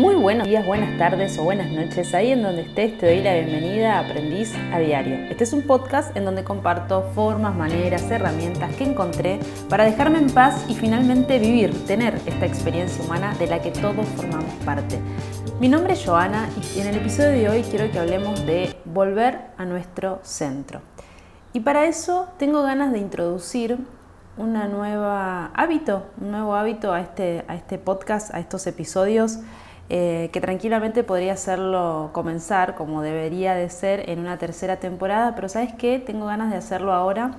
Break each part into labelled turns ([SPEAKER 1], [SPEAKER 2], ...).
[SPEAKER 1] Muy buenos días, buenas tardes o buenas noches. Ahí en donde estés te doy la bienvenida a Aprendiz a Diario. Este es un podcast en donde comparto formas, maneras, herramientas que encontré para dejarme en paz y finalmente vivir, tener esta experiencia humana de la que todos formamos parte. Mi nombre es Joana y en el episodio de hoy quiero que hablemos de volver a nuestro centro. Y para eso tengo ganas de introducir una nueva hábito, un nuevo hábito a este, a este podcast, a estos episodios eh, que tranquilamente podría hacerlo comenzar como debería de ser en una tercera temporada, pero sabes qué, tengo ganas de hacerlo ahora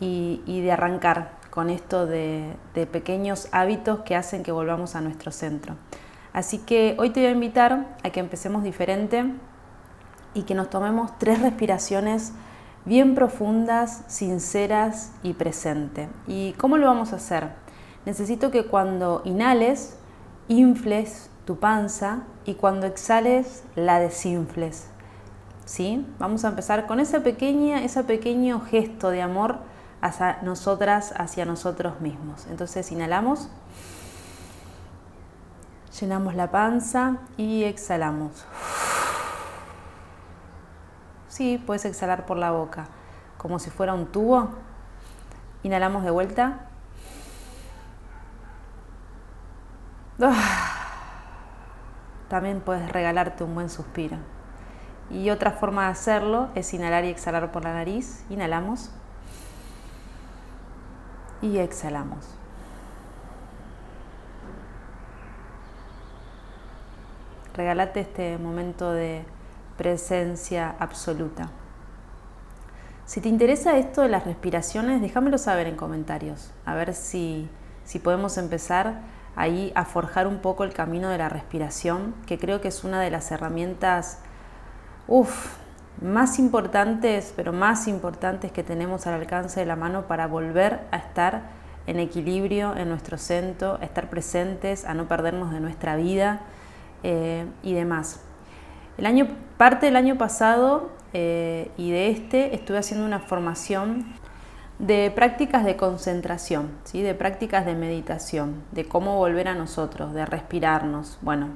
[SPEAKER 1] y, de arrancar con esto de, pequeños hábitos que hacen que volvamos a nuestro centro. Así que hoy te voy a invitar a que empecemos diferente y que nos tomemos tres respiraciones bien profundas, sinceras y presente. ¿Y cómo lo vamos a hacer? Necesito que cuando inhales, infles tu panza y cuando exhales la desinfles. ¿Sí? Vamos a empezar con esa pequeña, ese pequeño gesto de amor hacia nosotras, hacia nosotros mismos. Entonces inhalamos, llenamos la panza y exhalamos. Sí, puedes exhalar por la boca, como si fuera un tubo. Inhalamos de vuelta. Ah también puedes regalarte un buen suspiro. Y otra forma de hacerlo es inhalar y exhalar por la nariz. Inhalamos y exhalamos. Regálate este momento de presencia absoluta. Si te interesa esto de las respiraciones, déjamelo saber en comentarios, a ver si, si podemos empezar ahí a forjar un poco el camino de la respiración, que creo que es una de las herramientas más importantes, pero más importantes que tenemos al alcance de la mano para volver a estar en equilibrio en nuestro centro, a estar presentes, a no perdernos de nuestra vida eh, y demás. El año, parte del año pasado eh, y de este estuve haciendo una formación de prácticas de concentración, ¿sí? de prácticas de meditación, de cómo volver a nosotros, de respirarnos. Bueno,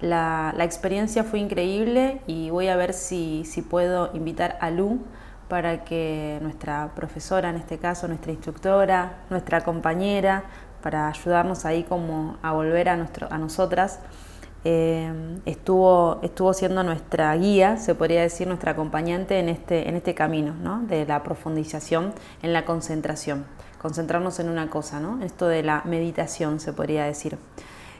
[SPEAKER 1] la, experiencia fue increíble y voy a ver si, si, puedo invitar a Lu para que nuestra profesora, en este caso nuestra instructora, nuestra compañera, para ayudarnos ahí como a volver a, nuestro, a nosotras, eh, estuvo, estuvo siendo nuestra guía, se podría decir nuestra acompañante en este, en este camino de la profundización en la concentración, concentrarnos en una cosa, ¿no? esto de la meditación se podría decir.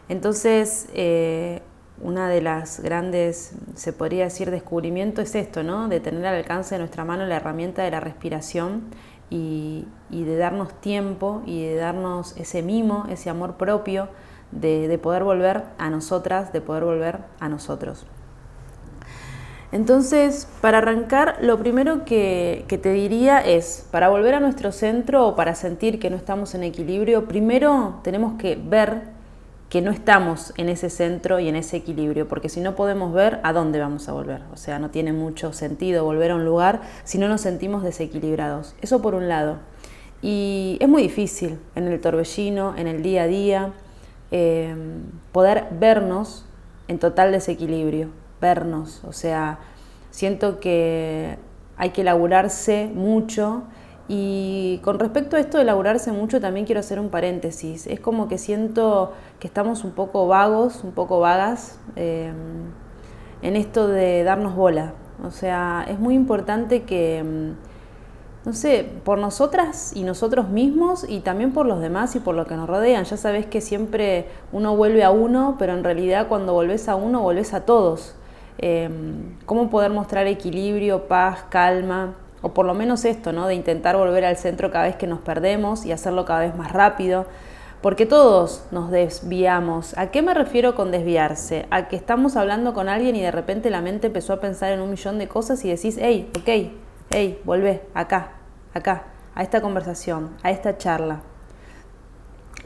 [SPEAKER 1] Entonces, eh, una de las grandes, se podría decir, descubrimiento es esto, ¿no? de tener al alcance de nuestra mano la herramienta de la respiración y de darnos tiempo y de darnos ese mimo, ese amor propio de, poder volver a nosotras, de poder volver a nosotros. Entonces, para arrancar, lo primero que, te diría es, para volver a nuestro centro o para sentir que no estamos en equilibrio, primero tenemos que ver que no estamos en ese centro y en ese equilibrio, porque si no podemos ver, ¿a dónde vamos a volver? O sea, no tiene mucho sentido volver a un lugar si no nos sentimos desequilibrados. Eso por un lado. Y es muy difícil en el torbellino, en el día a día, Em, poder vernos en total desequilibrio, vernos, o sea, siento que hay que laburarse mucho y con respecto a esto de laburarse mucho también quiero hacer un paréntesis, es como que siento que estamos un poco vagos, un poco vagas em, en esto de darnos bola, o sea, es muy importante que em, no sé, por nosotras y nosotros mismos y también por los demás y por lo que nos rodean. Ya sabes que siempre uno vuelve a uno, pero en realidad cuando volvés a uno, volvés a todos. Em, ¿Cómo poder mostrar equilibrio, paz, calma? O por lo menos esto, ¿no? De intentar volver al centro cada vez que nos perdemos y hacerlo cada vez más rápido. Porque todos nos desviamos. ¿A qué me refiero con desviarse? A que estamos hablando con alguien y de repente la mente empezó a pensar en un millón de cosas y decís, hey, ok, hey, volvé, acá, acá, a esta conversación, a esta charla.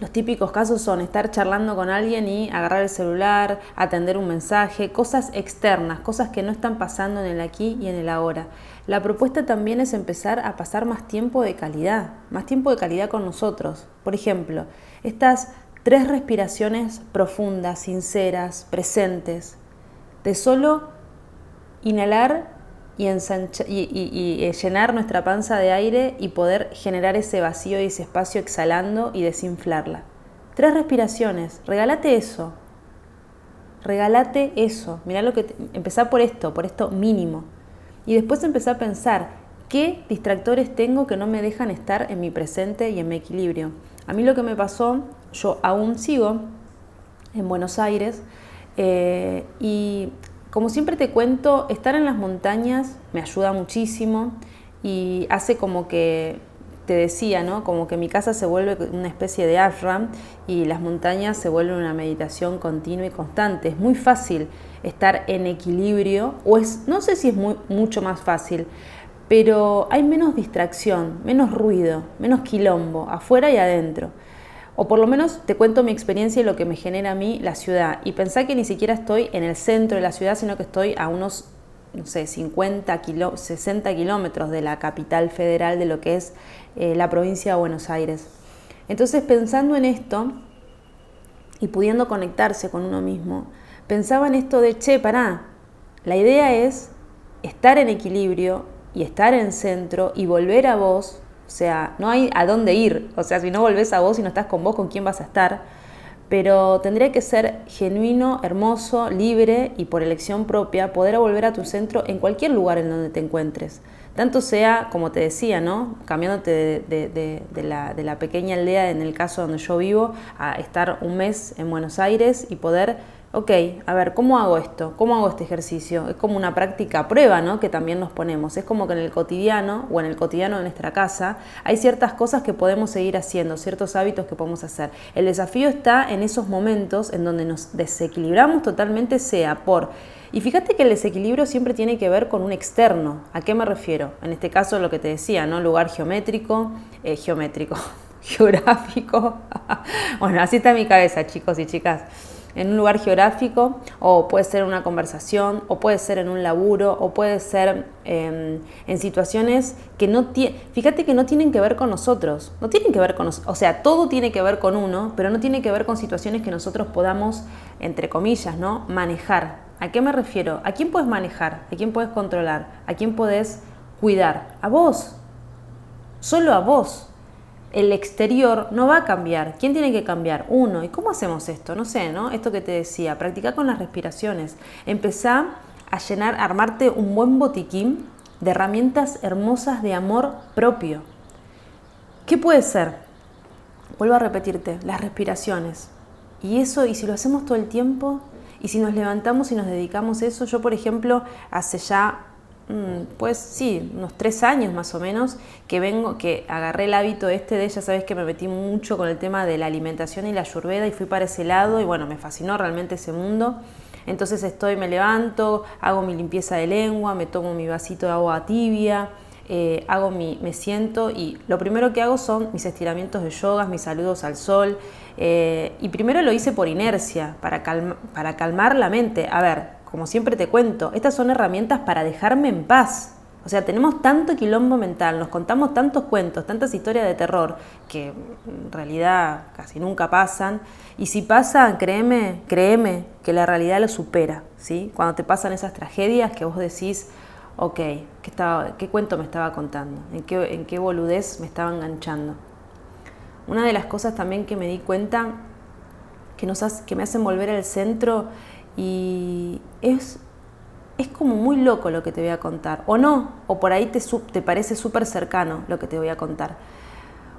[SPEAKER 1] Los típicos casos son estar charlando con alguien y agarrar el celular, atender un mensaje, cosas externas, cosas que no están pasando en el aquí y en el ahora. La propuesta también es empezar a pasar más tiempo de calidad, más tiempo de calidad con nosotros. Por ejemplo, estas tres respiraciones profundas, sinceras, presentes, de solo inhalar y, eh, llenar nuestra panza de aire y poder generar ese vacío y ese espacio exhalando y desinflarla. Tres respiraciones, regálate eso, regálate eso, mirá lo que, empezá por esto, por esto mínimo. Y después empezá a pensar, ¿qué distractores tengo que no me dejan estar en mi presente y en mi equilibrio? A mí lo que me pasó, yo aún sigo en Buenos Aires eh, y como siempre te cuento, estar en las montañas me ayuda muchísimo y hace como que, te decía, ¿no? Como que mi casa se vuelve una especie de ashram y las montañas se vuelven una meditación continua y constante. Es muy fácil estar en equilibrio, o es, no sé si es mucho más fácil, pero hay menos distracción, menos ruido, menos quilombo, afuera y adentro. O por lo menos te cuento mi experiencia y lo que me genera a mí la ciudad. Y pensá que ni siquiera estoy en el centro de la ciudad, sino que estoy a unos, no sé, 50, 60 kilómetros de la capital federal de lo que es eh, la provincia de Buenos Aires. Entonces, pensando en esto y pudiendo conectarse con uno mismo, pensaba en esto de, che, pará, la idea es estar en equilibrio y estar en centro y volver a vos o sea, no hay a dónde ir. O sea, si no volvés a vos y no estás con vos, ¿con quién vas a estar? Pero tendría que ser genuino, hermoso, libre y por elección propia poder volver a tu centro en cualquier lugar en donde te encuentres. Tanto sea, como te decía, ¿no? cambiándote de, la, de la pequeña aldea, en el caso donde yo vivo, a estar un mes en Buenos Aires y poder ok, a ver, ¿cómo hago esto? ¿Cómo hago este ejercicio? Es como una práctica prueba, ¿no? Que también nos ponemos. Es como que en el cotidiano o en el cotidiano de nuestra casa hay ciertas cosas que podemos seguir haciendo, ciertos hábitos que podemos hacer. El desafío está en esos momentos en donde nos desequilibramos totalmente, sea por... Y fíjate que el desequilibrio siempre tiene que ver con un externo. ¿A qué me refiero? En este caso lo que te decía, ¿no? Lugar geométrico, eh, geométrico, geográfico. bueno, así está mi cabeza, chicos y chicas en un lugar geográfico, o puede ser en una conversación, o puede ser en un laburo, o puede ser em, en situaciones que no tienen, fíjate que no tienen que ver con nosotros, no tienen que ver con nosotros, o sea, todo tiene que ver con uno, pero no tiene que ver con situaciones que nosotros podamos, entre comillas, ¿no? manejar. ¿A qué me refiero? ¿A quién puedes manejar? ¿A quién puedes controlar? ¿A quién puedes cuidar? A vos. Solo a vos el exterior no va a cambiar. ¿Quién tiene que cambiar? Uno. ¿Y cómo hacemos esto? No sé, ¿no? Esto que te decía, practica con las respiraciones. Empezá a llenar, a armarte un buen botiquín de herramientas hermosas de amor propio. ¿Qué puede ser? Vuelvo a repetirte, las respiraciones. Y eso, y si lo hacemos todo el tiempo, y si nos levantamos y nos dedicamos a eso, yo por ejemplo, hace ya pues sí, unos tres años más o menos, que vengo, que agarré el hábito este de, ya sabes que me metí mucho con el tema de la alimentación y la ayurveda y fui para ese lado y bueno, me fascinó realmente ese mundo. Entonces estoy, me levanto, hago mi limpieza de lengua, me tomo mi vasito de agua tibia, eh, hago mi, me siento y lo primero que hago son mis estiramientos de yoga, mis saludos al sol. Eh, y primero lo hice por inercia, para, para calmar la mente. A ver, como siempre te cuento, estas son herramientas para dejarme en paz. O sea, tenemos tanto quilombo mental, nos contamos tantos cuentos, tantas historias de terror que en realidad casi nunca pasan. Y si pasan, créeme, créeme que la realidad lo supera. ¿sí? Cuando te pasan esas tragedias que vos decís, ok, ¿qué, cuento me estaba contando? ¿En qué, ¿En boludez me estaba enganchando? Una de las cosas también que me di cuenta que, nos que me hacen volver al centro y es, es como muy loco lo que te voy a contar, o no, o por ahí te, te parece súper cercano lo que te voy a contar.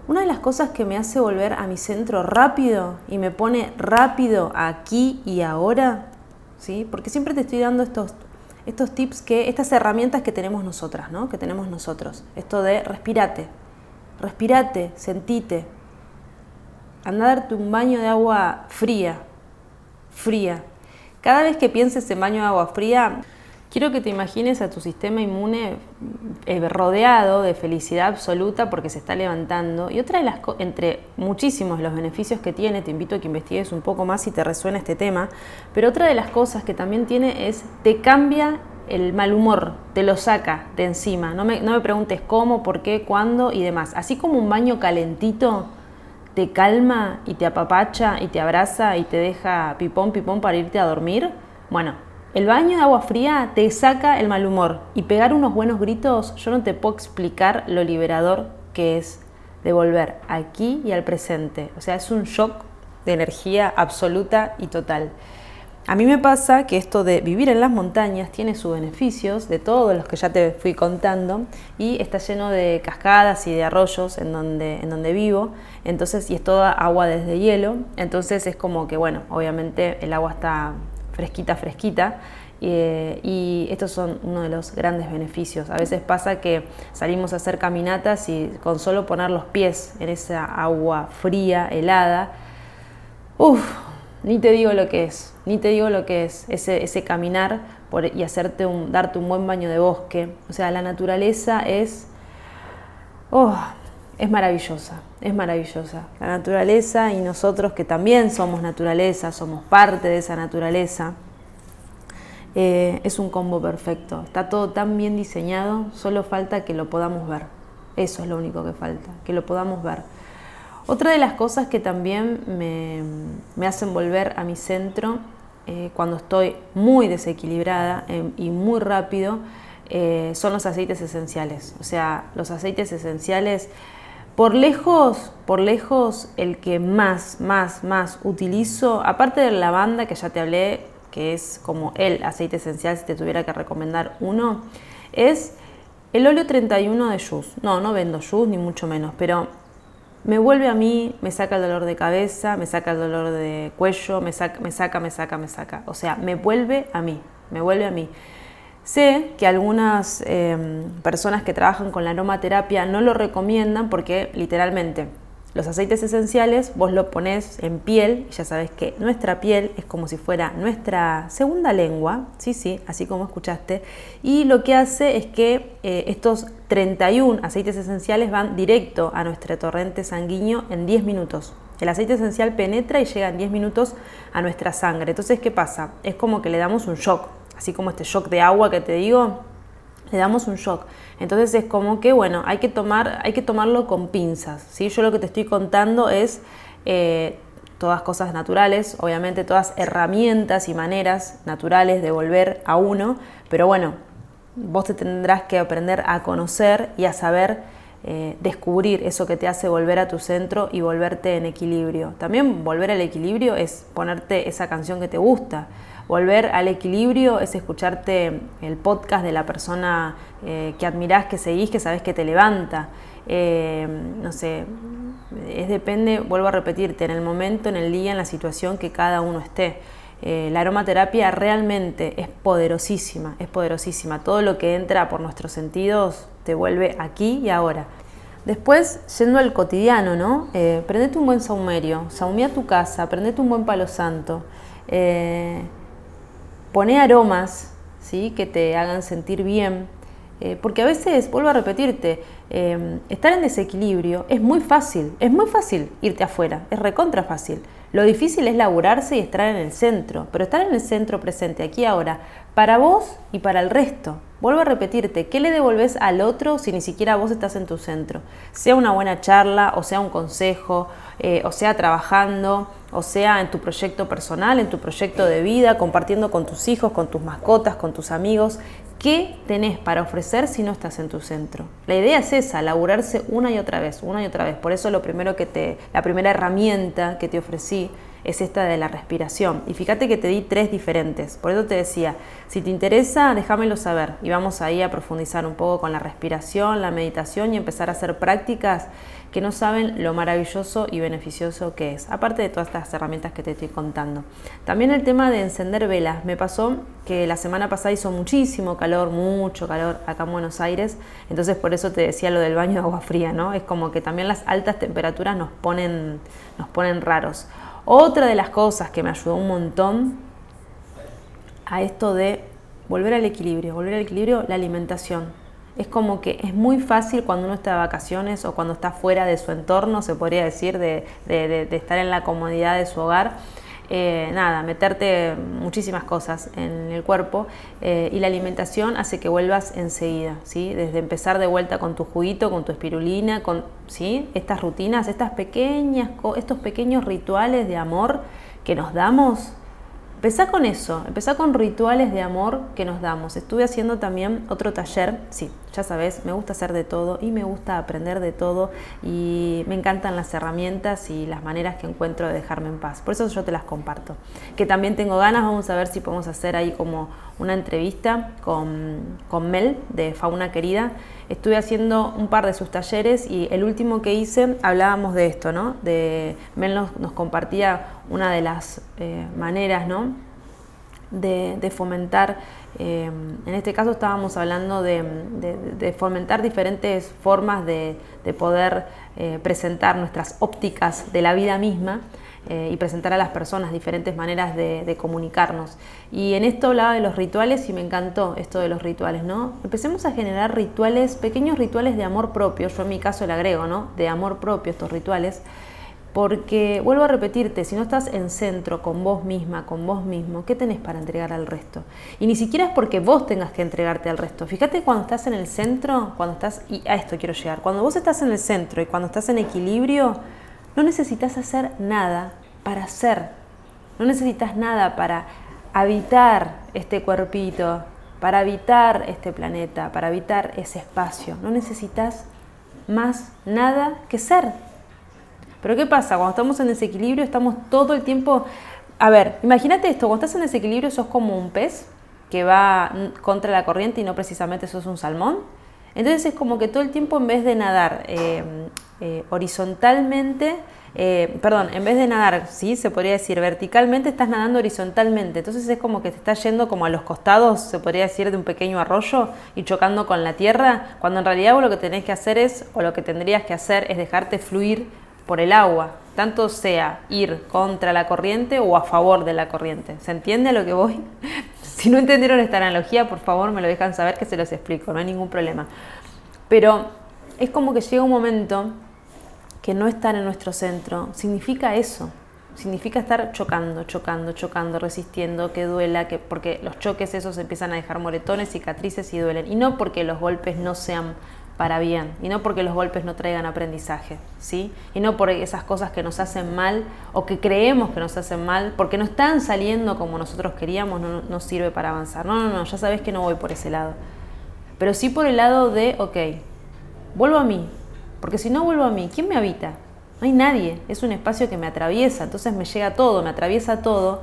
[SPEAKER 1] Una de las cosas que me hace volver a mi centro rápido y me pone rápido aquí y ahora, ¿sí? porque siempre te estoy dando estos, estos tips, que, estas herramientas que tenemos nosotras, ¿no? que tenemos nosotros. Esto de respirate, respirate, sentite, anda a darte un baño de agua fría, fría, cada vez que pienses en baño de agua fría, quiero que te imagines a tu sistema inmune eh, rodeado de felicidad absoluta porque se está levantando. Y otra de las entre muchísimos los beneficios que tiene, te invito a que investigues un poco más si te resuena este tema, pero otra de las cosas que también tiene es te cambia el mal humor, te lo saca de encima. No me, no me preguntes cómo, por qué, cuándo y demás. Así como un baño calentito te calma y te apapacha y te abraza y te deja pipón, pipón para irte a dormir, bueno, el baño de agua fría te saca el mal humor y pegar unos buenos gritos, yo no te puedo explicar lo liberador que es de volver aquí y al presente. O sea, es un shock de energía absoluta y total. A mí me pasa que esto de vivir en las montañas tiene sus beneficios, de todos los que ya te fui contando, y está lleno de cascadas y de arroyos en donde, en donde vivo, entonces, y es toda agua desde hielo, entonces es como que, bueno, obviamente el agua está fresquita, fresquita, eh, y estos son uno de los grandes beneficios. A veces pasa que salimos a hacer caminatas y con solo poner los pies en esa agua fría, helada, uff, ni te digo lo que es, ni te digo lo que es ese, ese caminar y hacerte un, darte un buen baño de bosque. O sea, la naturaleza es, oh, es maravillosa, es maravillosa. La naturaleza y nosotros que también somos naturaleza, somos parte de esa naturaleza, eh, es un combo perfecto. Está todo tan bien diseñado, solo falta que lo podamos ver. Eso es lo único que falta, que lo podamos ver. Otra de las cosas que también me, hacen volver a mi centro eh, cuando estoy muy desequilibrada em, y muy rápido eh, son los aceites esenciales. O sea, los aceites esenciales, por lejos, por lejos, el que más, más, más utilizo, aparte de la lavanda que ya te hablé, que es como el aceite esencial si te tuviera que recomendar uno, es el óleo 31 de Yus. No, no vendo Yus ni mucho menos, pero me vuelve a mí, me saca el dolor de cabeza, me saca el dolor de cuello, me saca, me saca, me saca, me saca. O sea, me vuelve a mí, me vuelve a mí. Sé que algunas em, personas que trabajan con la aromaterapia no lo recomiendan porque literalmente los aceites esenciales vos lo pones en piel y ya sabes que nuestra piel es como si fuera nuestra segunda lengua, sí, sí, así como escuchaste, y lo que hace es que eh, estos 31 aceites esenciales van directo a nuestro torrente sanguíneo en 10 minutos. El aceite esencial penetra y llega en 10 minutos a nuestra sangre. Entonces, ¿qué pasa? Es como que le damos un shock, así como este shock de agua que te digo, le damos un shock. Entonces es como que, bueno, hay que, tomar, hay que tomarlo con pinzas. ¿sí? Yo lo que te estoy contando es eh, todas cosas naturales, obviamente todas herramientas y maneras naturales de volver a uno, pero bueno, vos te tendrás que aprender a conocer y a saber eh, descubrir eso que te hace volver a tu centro y volverte en equilibrio. También volver al equilibrio es ponerte esa canción que te gusta. Volver al equilibrio es escucharte el podcast de la persona eh, que admirás, que seguís, que sabes que te levanta. Eh, no sé, es depende, vuelvo a repetirte, en el momento, en el día, en la situación que cada uno esté. Eh, la aromaterapia realmente es poderosísima, es poderosísima. Todo lo que entra por nuestros sentidos te vuelve aquí y ahora. Después, yendo al cotidiano, ¿no? prendete un buen saumerio, saumea tu casa, prendete un buen palo santo. Pone aromas ¿sí? que te hagan sentir bien, eh, porque a veces, vuelvo a repetirte, eh, estar en desequilibrio es muy fácil, es muy fácil irte afuera, es recontra fácil. Lo difícil es laburarse y estar en el centro, pero estar en el centro presente, aquí ahora, para vos y para el resto. Vuelvo a repetirte, ¿qué le devolves al otro si ni siquiera vos estás en tu centro? Sea una buena charla, o sea un consejo, eh, o sea trabajando, o sea en tu proyecto personal, en tu proyecto de vida, compartiendo con tus hijos, con tus mascotas, con tus amigos. ¿Qué tenés para ofrecer si no estás en tu centro? La idea es esa, laburarse una y otra vez, una y otra vez. Por eso lo primero que te, la primera herramienta que te ofrecí es esta de la respiración. Y fíjate que te di tres diferentes. Por eso te decía, si te interesa, déjamelo saber. Y vamos ahí a profundizar un poco con la respiración, la meditación y empezar a hacer prácticas que no saben lo maravilloso y beneficioso que es, aparte de todas estas herramientas que te estoy contando. También el tema de encender velas. Me pasó que la semana pasada hizo muchísimo calor, mucho calor acá en Buenos Aires, entonces por eso te decía lo del baño de agua fría, ¿no? Es como que también las altas temperaturas nos ponen, nos ponen raros. Otra de las cosas que me ayudó un montón a esto de volver al equilibrio, volver al equilibrio, la alimentación. Es como que es muy fácil cuando uno está de vacaciones o cuando está fuera de su entorno, se podría decir, de, estar en la comodidad de su hogar, eh, nada, meterte muchísimas cosas en el cuerpo eh, y la alimentación hace que vuelvas enseguida, ¿sí? Desde empezar de vuelta con tu juguito, con tu espirulina, con ¿sí? estas rutinas, estas pequeñas, estos pequeños rituales de amor que nos damos Empezá con eso, empezá con rituales de amor que nos damos. Estuve haciendo también otro taller, sí, ya sabes, me gusta hacer de todo y me gusta aprender de todo y me encantan las herramientas y las maneras que encuentro de dejarme en paz. Por eso yo te las comparto. Que también tengo ganas, vamos a ver si podemos hacer ahí como una entrevista con, con Mel de Fauna Querida. Estuve haciendo un par de sus talleres y el último que hice hablábamos de esto, ¿no? De, Mel nos, compartía una de las eh, maneras, ¿no? De, fomentar, eh, en este caso estábamos hablando de, fomentar diferentes formas de, poder eh, presentar nuestras ópticas de la vida misma y presentar a las personas diferentes maneras de, comunicarnos. Y en esto hablaba de los rituales y me encantó esto de los rituales, ¿no? Empecemos a generar rituales, pequeños rituales de amor propio, yo en mi caso le agrego, ¿no? De amor propio estos rituales. Porque, vuelvo a repetirte, si no estás en centro con vos misma, con vos mismo, ¿qué tenés para entregar al resto? Y ni siquiera es porque vos tengas que entregarte al resto. Fíjate cuando estás en el centro, cuando estás, y a esto quiero llegar, cuando vos estás en el centro y cuando estás en equilibrio, no necesitas hacer nada para ser. No necesitas nada para habitar este cuerpito, para habitar este planeta, para habitar ese espacio. No necesitas más nada que ser. Pero ¿qué pasa? Cuando estamos en desequilibrio estamos todo el tiempo... A ver, imagínate esto, cuando estás en desequilibrio sos como un pez que va contra la corriente y no precisamente sos un salmón. Entonces es como que todo el tiempo en vez de nadar eh, eh, horizontalmente, eh, perdón, en vez de nadar, sí, se podría decir verticalmente, estás nadando horizontalmente. Entonces es como que te estás yendo como a los costados, se podría decir, de un pequeño arroyo y chocando con la tierra, cuando en realidad vos lo que tenés que hacer es, o lo que tendrías que hacer es dejarte fluir por el agua, tanto sea ir contra la corriente o a favor de la corriente. ¿Se entiende a lo que voy? si no entendieron esta analogía, por favor me lo dejan saber que se los explico, no hay ningún problema. Pero es como que llega un momento que no estar en nuestro centro significa eso. Significa estar chocando, chocando, chocando, resistiendo, que duela, que, porque los choques esos empiezan a dejar moretones, cicatrices y duelen. Y no porque los golpes no sean para bien, y no porque los golpes no traigan aprendizaje, ¿sí? Y no por esas cosas que nos hacen mal o que creemos que nos hacen mal, porque no están saliendo como nosotros queríamos, no nos sirve para avanzar. No, no, no, ya sabes que no voy por ese lado. Pero sí por el lado de, ok, vuelvo a mí, porque si no vuelvo a mí, ¿quién me habita? No hay nadie, es un espacio que me atraviesa, entonces me llega todo, me atraviesa todo.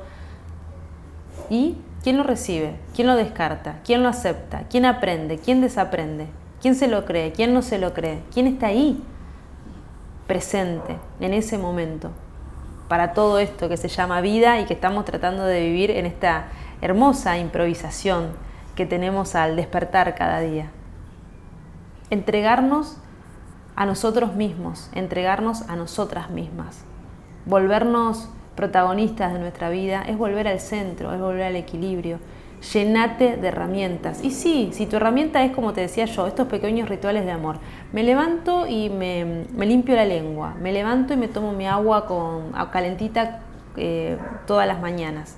[SPEAKER 1] ¿Y quién lo recibe? ¿Quién lo descarta? ¿Quién lo acepta? ¿Quién aprende? ¿Quién desaprende? ¿Quién se lo cree? ¿Quién no se lo cree? ¿Quién está ahí presente en ese momento para todo esto que se llama vida y que estamos tratando de vivir en esta hermosa improvisación que tenemos al despertar cada día? Entregarnos a nosotros mismos, entregarnos a nosotras mismas. Volvernos protagonistas de nuestra vida es volver al centro, es volver al equilibrio. Llenate de herramientas. Y sí, si tu herramienta es como te decía yo, estos pequeños rituales de amor. Me levanto y me, limpio la lengua. Me levanto y me tomo mi agua con calentita eh, todas las mañanas.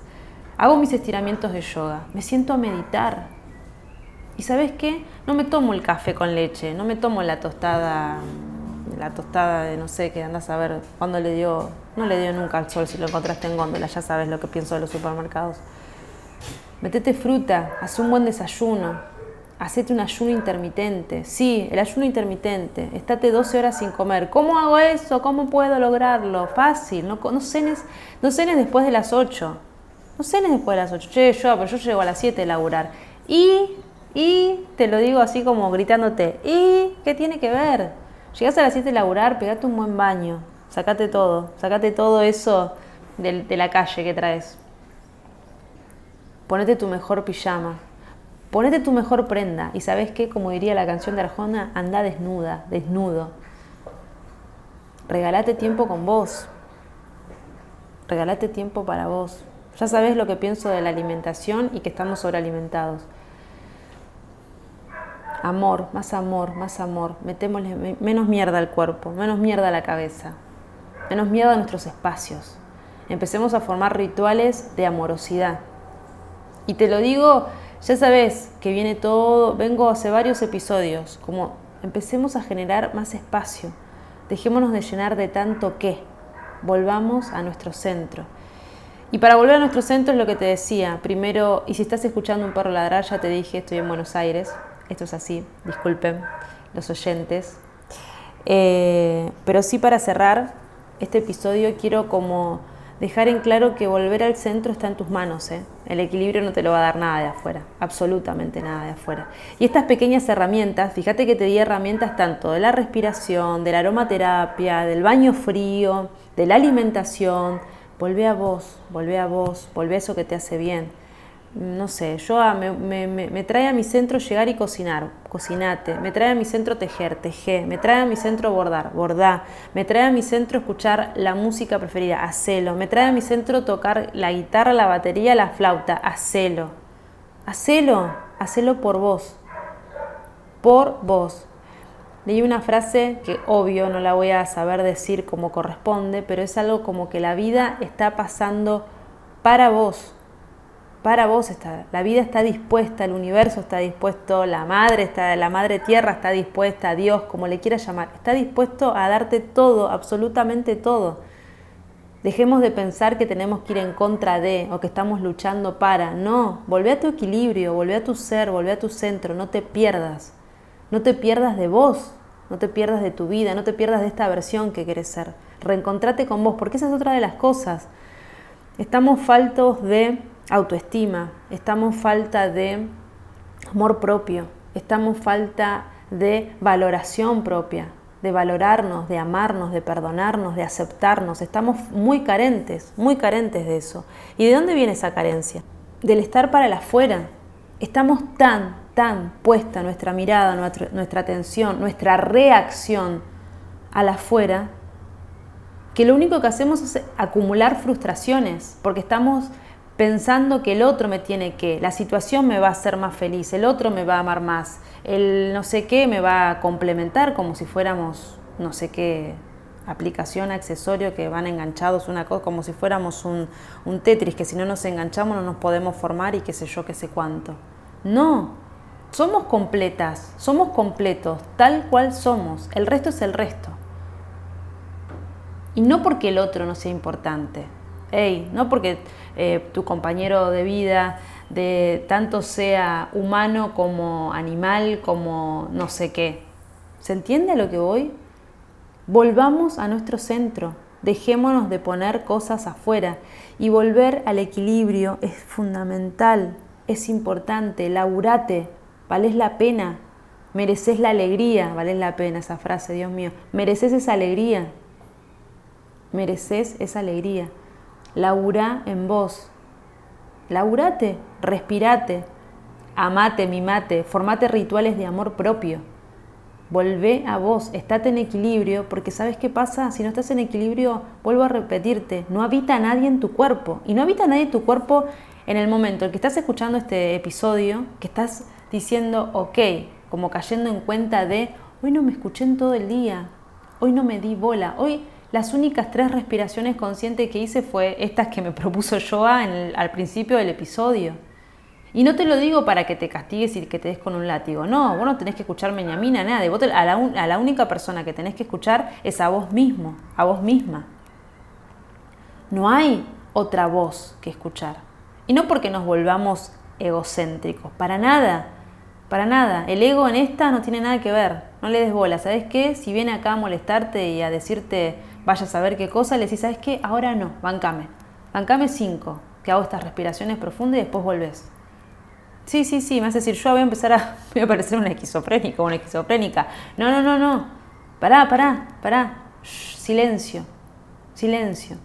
[SPEAKER 1] Hago mis estiramientos de yoga. Me siento a meditar y sabes qué? No me tomo el café con leche, no me tomo la tostada, la tostada de no sé qué, andas a ver cuándo le dio, no le dio nunca al sol si lo encontraste en góndola, ya sabes lo que pienso de los supermercados. Metete fruta, haz un buen desayuno, hacete un ayuno intermitente. Sí, el ayuno intermitente. Estate 12 horas sin comer. ¿Cómo hago eso? ¿Cómo puedo lograrlo? Fácil. No, no, cenes, no cenes después de las 8. No cenes después de las 8. Che, yo, pero yo llego a las 7 a laburar. Y y te lo digo así como gritándote, ¿y qué tiene que ver? Llegás a las 7 a laburar, pegate un buen baño, sacate todo, sacate todo eso de, de la calle que traes. Ponete tu mejor pijama, ponete tu mejor prenda y sabes qué, como diría la canción de Arjona, anda desnuda, desnudo. Regalate tiempo con vos, regalate tiempo para vos. Ya sabes lo que pienso de la alimentación y que estamos sobrealimentados. Amor, más amor, más amor. Metémosle menos mierda al cuerpo, menos mierda a la cabeza, menos mierda a nuestros espacios. Empecemos a formar rituales de amorosidad. Y te lo digo, ya sabes que viene todo, vengo hace varios episodios, como empecemos a generar más espacio. Dejémonos de llenar de tanto qué. Volvamos a nuestro centro. Y para volver a nuestro centro es lo que te decía. Primero, y si estás escuchando un perro ladrar, ya te dije, estoy en Buenos Aires. Esto es así, disculpen los oyentes. Eh, pero sí para cerrar este episodio quiero como dejar en claro que volver al centro está en tus manos. ¿eh? El equilibrio no te lo va a dar nada de afuera, absolutamente nada de afuera. Y estas pequeñas herramientas, fíjate que te di herramientas tanto de la respiración, de la aromaterapia, del baño frío, de la alimentación. Volvé a vos, volvé a vos, volvé a eso que te hace bien no sé, yo me, trae a mi centro llegar y cocinar, cocinate, me trae a mi centro tejer, teje, me trae a mi centro bordar, bordá, me trae a mi centro escuchar la música preferida, hacelo, me trae a mi centro tocar la guitarra, la batería, la flauta, hacelo, hacelo, hacelo por vos, por vos. Leí una frase que obvio no la voy a saber decir como corresponde, pero es algo como que la vida está pasando para vos para vos está, la vida está dispuesta, el universo está dispuesto, la madre está, la madre tierra está dispuesta, Dios, como le quieras llamar, está dispuesto a darte todo, absolutamente todo. Dejemos de pensar que tenemos que ir en contra de o que estamos luchando para. No, volvé a tu equilibrio, volvé a tu ser, volvé a tu centro, no te pierdas. No te pierdas de vos, no te pierdas de tu vida, no te pierdas de esta versión que querés ser. Reencontrate con vos, porque esa es otra de las cosas. Estamos faltos de autoestima, estamos falta de amor propio, estamos falta de valoración propia, de valorarnos, de amarnos, de perdonarnos, de aceptarnos. Estamos muy carentes, muy carentes de eso. ¿Y de dónde viene esa carencia? Del estar para el afuera. Estamos tan, tan puesta nuestra mirada, nuestra, atención, nuestra reacción al afuera, que lo único que hacemos es acumular frustraciones, porque estamos pensando que el otro me tiene que, la situación me va a hacer más feliz, el otro me va a amar más, el no sé qué me va a complementar como si fuéramos no sé qué aplicación, accesorio que van enganchados una cosa, como si fuéramos un, un Tetris, que si no nos enganchamos no nos podemos formar y qué sé yo, qué sé cuánto. No, somos completas, somos completos, tal cual somos, el resto es el resto. Y no porque el otro no sea importante, Hey, no porque eh, tu compañero de vida de tanto sea humano como animal, como no sé qué. ¿Se entiende a lo que voy? Volvamos a nuestro centro, dejémonos de poner cosas afuera. Y volver al equilibrio es fundamental, es importante, laburate, vales la pena, mereces la alegría, vales la pena esa frase, Dios mío, mereces esa alegría, mereces esa alegría. Laura en vos. Laurate, respirate, amate, mimate, formate rituales de amor propio. Volvé a vos, estate en equilibrio, porque ¿sabes qué pasa? Si no estás en equilibrio, vuelvo a repetirte, no habita nadie en tu cuerpo. Y no habita nadie en tu cuerpo en el momento en que estás escuchando este episodio, que estás diciendo, ok, como cayendo en cuenta de, hoy no me escuché en todo el día, hoy no me di bola, hoy las únicas tres respiraciones conscientes que hice fue estas que me propuso Joa al principio del episodio. Y no te lo digo para que te castigues y que te des con un látigo. No, vos no tenés que escucharme ni a mí ni a la a la única persona que tenés que escuchar es a vos mismo, a vos misma. No hay otra voz que escuchar. Y no porque nos volvamos egocéntricos, para nada, para nada. El ego en esta no tiene nada que ver. No le des bola. ¿Sabes qué? Si viene acá a molestarte y a decirte vaya a saber qué cosa, le decís, ¿sabes qué? Ahora no, bancame. Bancame cinco, que hago estas respiraciones profundas y después volvés. Sí, sí, sí, me hace decir, yo voy a empezar a, voy a parecer una esquizofrénica una esquizofrénica. No, no, no, no. Pará, pará, pará. silencio, silencio.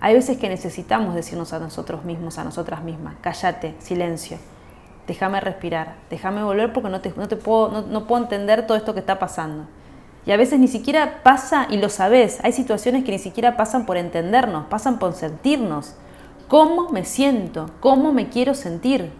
[SPEAKER 1] Hay veces que necesitamos decirnos a nosotros mismos, a nosotras mismas, cállate, silencio. Déjame respirar, déjame volver porque no, te, no, te puedo, no puedo entender todo esto que está pasando. Y a veces ni siquiera pasa, y lo sabes, hay situaciones que ni siquiera pasan por entendernos, pasan por sentirnos. ¿Cómo me siento? ¿Cómo me quiero sentir?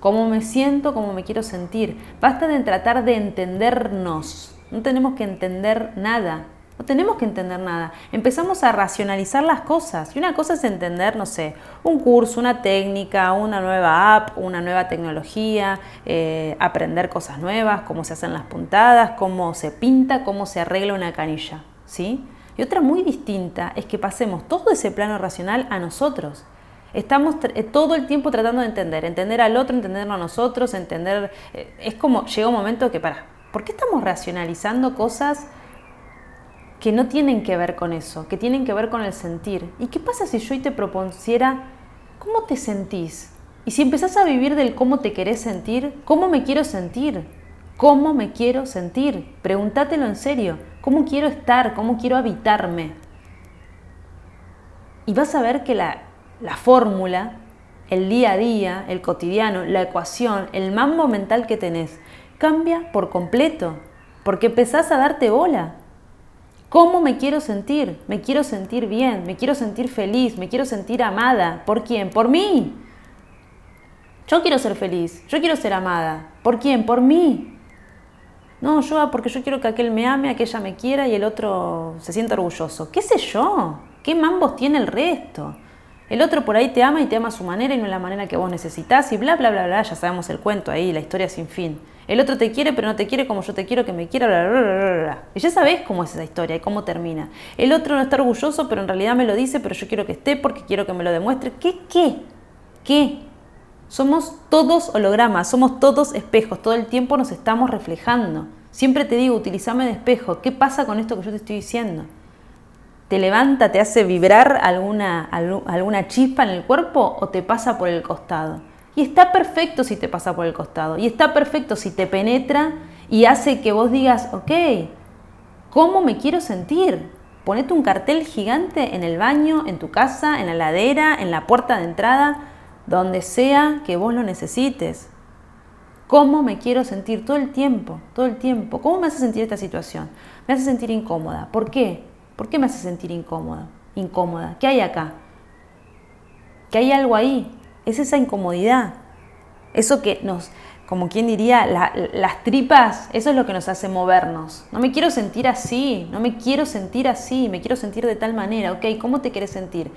[SPEAKER 1] ¿Cómo me siento? ¿Cómo me quiero sentir? Basta de tratar de entendernos. No tenemos que entender nada. No tenemos que entender nada. Empezamos a racionalizar las cosas. Y una cosa es entender, no sé, un curso, una técnica, una nueva app, una nueva tecnología, eh, aprender cosas nuevas, cómo se hacen las puntadas, cómo se pinta, cómo se arregla una canilla. ¿sí? Y otra muy distinta es que pasemos todo ese plano racional a nosotros. Estamos eh, todo el tiempo tratando de entender, entender al otro, entenderlo a nosotros, entender... Eh, es como llega un momento que, para, ¿por qué estamos racionalizando cosas que no tienen que ver con eso, que tienen que ver con el sentir. ¿Y qué pasa si yo te propusiera cómo te sentís? Y si empezás a vivir del cómo te querés sentir, ¿cómo me quiero sentir? ¿Cómo me quiero sentir? Pregúntatelo en serio. ¿Cómo quiero estar? ¿Cómo quiero habitarme? Y vas a ver que la, la fórmula, el día a día, el cotidiano, la ecuación, el mambo mental que tenés, cambia por completo. Porque empezás a darte bola. ¿Cómo me quiero sentir? Me quiero sentir bien, me quiero sentir feliz, me quiero sentir amada. ¿Por quién? Por mí. Yo quiero ser feliz, yo quiero ser amada. ¿Por quién? Por mí. No, yo porque yo quiero que aquel me ame, aquella me quiera y el otro se sienta orgulloso. ¿Qué sé yo? ¿Qué mambos tiene el resto? El otro por ahí te ama y te ama a su manera y no la manera que vos necesitas y bla, bla, bla, bla. Ya sabemos el cuento ahí, la historia sin fin. El otro te quiere, pero no te quiere como yo te quiero que me quiera. Y ya sabés cómo es esa historia y cómo termina. El otro no está orgulloso, pero en realidad me lo dice, pero yo quiero que esté porque quiero que me lo demuestre. ¿Qué, qué? ¿Qué? Somos todos hologramas, somos todos espejos, todo el tiempo nos estamos reflejando. Siempre te digo, utilízame de espejo. ¿Qué pasa con esto que yo te estoy diciendo? ¿Te levanta, te hace vibrar alguna, alguna chispa en el cuerpo o te pasa por el costado? Y está perfecto si te pasa por el costado. Y está perfecto si te penetra y hace que vos digas, ok, ¿cómo me quiero sentir? Ponete un cartel gigante en el baño, en tu casa, en la ladera, en la puerta de entrada, donde sea que vos lo necesites. ¿Cómo me quiero sentir todo el tiempo? Todo el tiempo. ¿Cómo me hace sentir esta situación? Me hace sentir incómoda. ¿Por qué? ¿Por qué me hace sentir incómoda? Incómoda. ¿Qué hay acá? ¿Qué hay algo ahí? Es esa incomodidad. Eso que nos, como quien diría, las tripas, eso es lo que nos hace movernos. No me quiero sentir así, no me quiero sentir así, me quiero sentir de tal manera. Ok, ¿cómo te quieres sentir?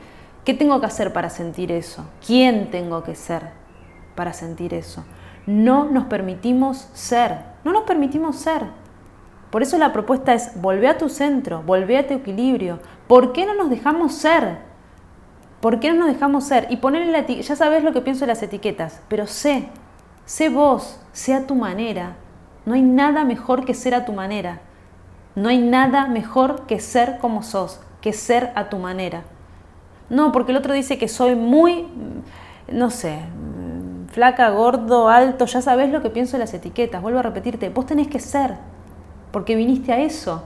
[SPEAKER 1] ¿Qué tengo que hacer para sentir eso? ¿Quién tengo que ser para sentir eso? No nos permitimos ser, no nos permitimos ser. Por eso la propuesta es volver a tu centro, volver a tu equilibrio. ¿Por qué no nos dejamos ser? ¿Por qué no nos dejamos ser? Y ponerle la ya sabes lo que pienso de las etiquetas, pero sé, sé vos, sé a tu manera. No hay nada mejor que ser a tu manera. No hay nada mejor que ser como sos, que ser a tu manera. No, porque el otro dice que soy muy, no sé, flaca, gordo, alto, ya sabes lo que pienso de las etiquetas. Vuelvo a repetirte, vos tenés que ser, porque viniste a eso,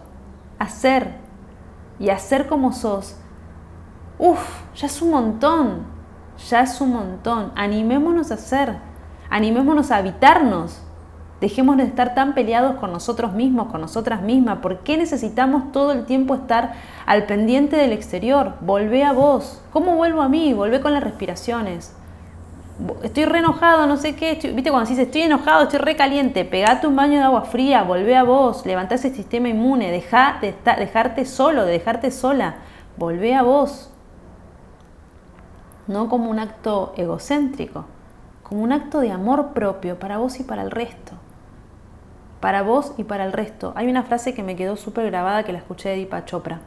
[SPEAKER 1] a ser y a ser como sos Uf, ya es un montón, ya es un montón. Animémonos a ser, animémonos a habitarnos. Dejemos de estar tan peleados con nosotros mismos, con nosotras mismas. ¿Por qué necesitamos todo el tiempo estar al pendiente del exterior? Volvé a vos. ¿Cómo vuelvo a mí? Volvé con las respiraciones. Estoy re enojado, no sé qué. Viste cuando dices estoy enojado, estoy re caliente. Pegate un baño de agua fría, volvé a vos. Levantá ese sistema inmune. Deja de dejarte solo, de dejarte sola. Volvé a vos no como un acto egocéntrico, como un acto de amor propio para vos y para el resto. Para vos y para el resto. Hay una frase que me quedó súper grabada que la escuché de Deepak Chopra,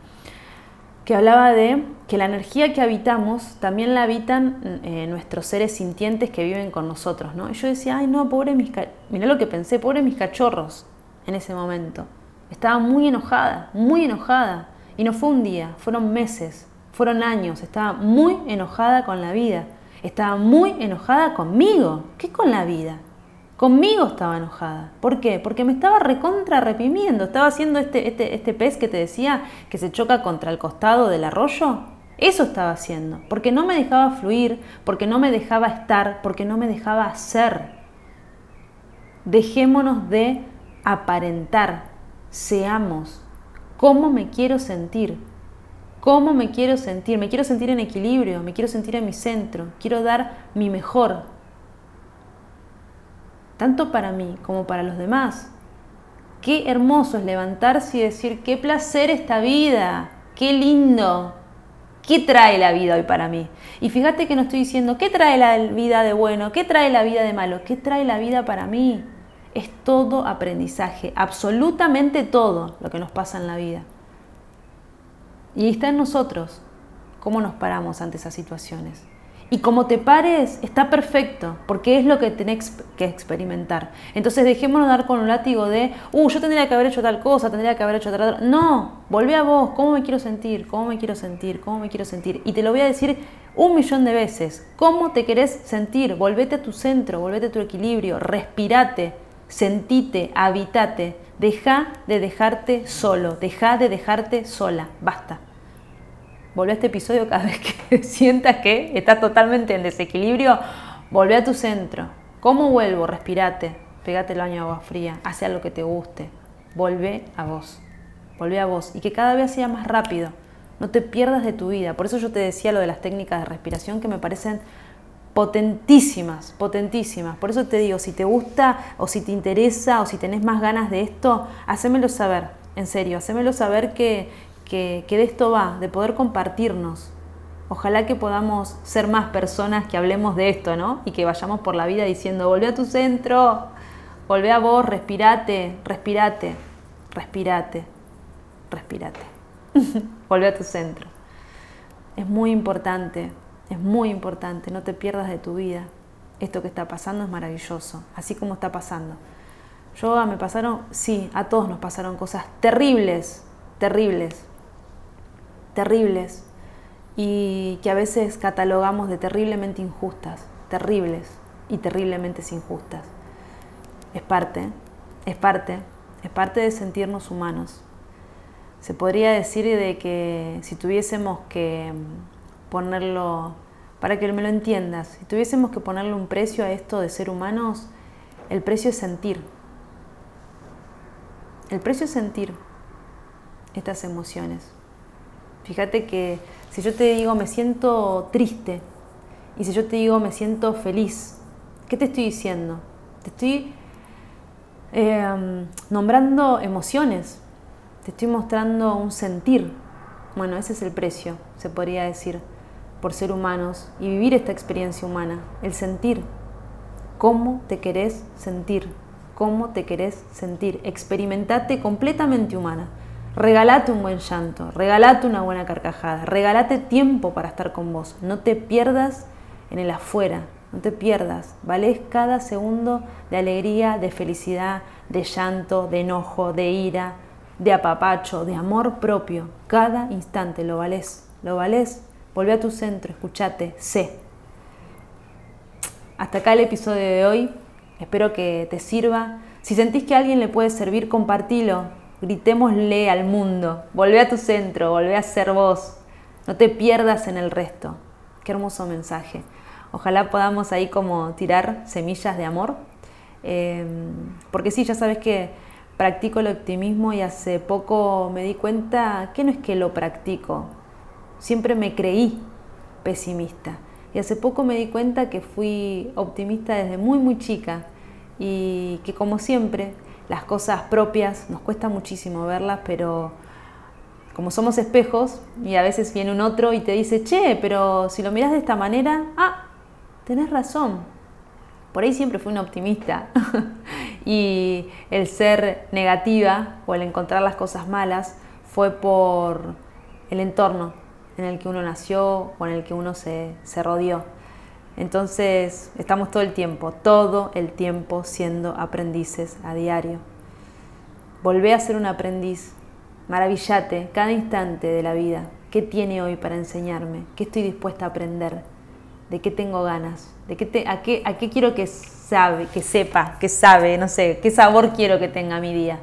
[SPEAKER 1] que hablaba de que la energía que habitamos también la habitan eh, nuestros seres sintientes que viven con nosotros. ¿no? Y yo decía, ay no, pobre mis mirá lo que pensé, pobre mis cachorros en ese momento. Estaba muy enojada, muy enojada. Y no fue un día, fueron meses, fueron años, estaba muy enojada con la vida, estaba muy enojada conmigo. ¿Qué con la vida? Conmigo estaba enojada. ¿Por qué? Porque me estaba recontra reprimiendo. Estaba haciendo este, este, este pez que te decía que se choca contra el costado del arroyo. Eso estaba haciendo. Porque no me dejaba fluir, porque no me dejaba estar, porque no me dejaba ser. Dejémonos de aparentar. Seamos. ¿Cómo me quiero sentir? ¿Cómo me quiero sentir? Me quiero sentir en equilibrio, me quiero sentir en mi centro, quiero dar mi mejor, tanto para mí como para los demás. Qué hermoso es levantarse y decir, qué placer esta vida, qué lindo, ¿Qué trae la vida hoy para mí? Y fíjate que no estoy diciendo, ¿qué trae la vida de bueno? ¿Qué trae la vida de malo? ¿Qué trae la vida para mí? Es todo aprendizaje, absolutamente todo lo que nos pasa en la vida. Y está en nosotros cómo nos paramos ante esas situaciones. Y como te pares, está perfecto, porque es lo que tenés que experimentar. Entonces dejémonos dar con un látigo de, uh, yo tendría que haber hecho tal cosa, tendría que haber hecho otra. No, volvé a vos, ¿cómo me quiero sentir? ¿Cómo me quiero sentir? ¿Cómo me quiero sentir? Y te lo voy a decir un millón de veces. ¿Cómo te querés sentir? Volvete a tu centro, volvete a tu equilibrio, respirate, sentite, habitate. Deja de dejarte solo, deja de dejarte sola. Basta. Volvé a este episodio cada vez que sientas que estás totalmente en desequilibrio. Volvé a tu centro. ¿Cómo vuelvo? Respirate. Pégate el baño de agua fría. Haz algo que te guste. Volvé a vos. Volvé a vos. Y que cada vez sea más rápido. No te pierdas de tu vida. Por eso yo te decía lo de las técnicas de respiración que me parecen potentísimas, potentísimas. Por eso te digo, si te gusta o si te interesa o si tenés más ganas de esto, hacémelo saber, en serio, hacémelo saber que, que, de esto va, de poder compartirnos. Ojalá que podamos ser más personas que hablemos de esto, ¿no? Y que vayamos por la vida diciendo, volvé a tu centro, volvé a vos, respirate, respirate, respirate, respirate. volvé a tu centro. Es muy importante, es muy importante, no te pierdas de tu vida. Esto que está pasando es maravilloso, así como está pasando. Yo me pasaron, sí, a todos nos pasaron cosas terribles, terribles, terribles y que a veces catalogamos de terriblemente injustas, terribles y terriblemente injustas. Es parte, es parte, es parte de sentirnos humanos. Se podría decir de que si tuviésemos que ponerlo, para que me lo entiendas, si tuviésemos que ponerle un precio a esto de ser humanos, el precio es sentir. El precio es sentir estas emociones. Fíjate que si yo te digo me siento triste y si yo te digo me siento feliz, ¿qué te estoy diciendo? Te estoy em, nombrando emociones, te estoy mostrando un sentir. Bueno, ese es el precio, se podría decir, por ser humanos y vivir esta experiencia humana, el sentir. ¿Cómo te querés sentir? ¿Cómo te querés sentir? Experimentate completamente humana. Regalate un buen llanto, regalate una buena carcajada, regalate tiempo para estar con vos. No te pierdas en el afuera, no te pierdas. Valés cada segundo de alegría, de felicidad, de llanto, de enojo, de ira, de apapacho, de amor propio. Cada instante lo valés, lo valés. Volvé a tu centro, escúchate, sé. Hasta acá el episodio de hoy. Espero que te sirva. Si sentís que a alguien le puede servir, compartilo gritémosle al mundo, volvé a tu centro, volvé a ser vos, no te pierdas en el resto. Qué hermoso mensaje. Ojalá podamos ahí como tirar semillas de amor, em, porque sí, ya sabes que practico el optimismo y hace poco me di cuenta que no es que lo practico, siempre me creí pesimista. Y hace poco me di cuenta que fui optimista desde muy, muy chica y que como siempre las cosas propias, nos cuesta muchísimo verlas, pero como somos espejos y a veces viene un otro y te dice, che, pero si lo miras de esta manera, ah, tenés razón. Por ahí siempre fui una optimista y el ser negativa o el encontrar las cosas malas fue por el entorno en el que uno nació o en el que uno se, se rodeó. Entonces estamos todo el tiempo, todo el tiempo siendo aprendices a diario. Volvé a ser un aprendiz, maravillate cada instante de la vida. ¿Qué tiene hoy para enseñarme? ¿Qué estoy dispuesta a aprender? ¿De qué tengo ganas? ¿De qué a, qué, ¿A qué quiero que sabe, que sepa, que sabe, no sé, qué sabor quiero que tenga mi día?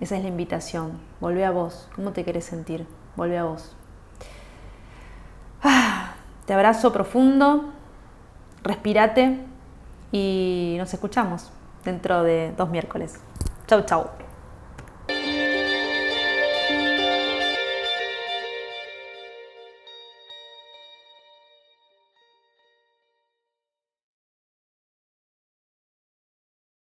[SPEAKER 1] Esa es la invitación. Volvé a vos. ¿Cómo te querés sentir? Volvé a vos. Te abrazo profundo respirate y nos escuchamos dentro de dos miércoles. Chau, chau.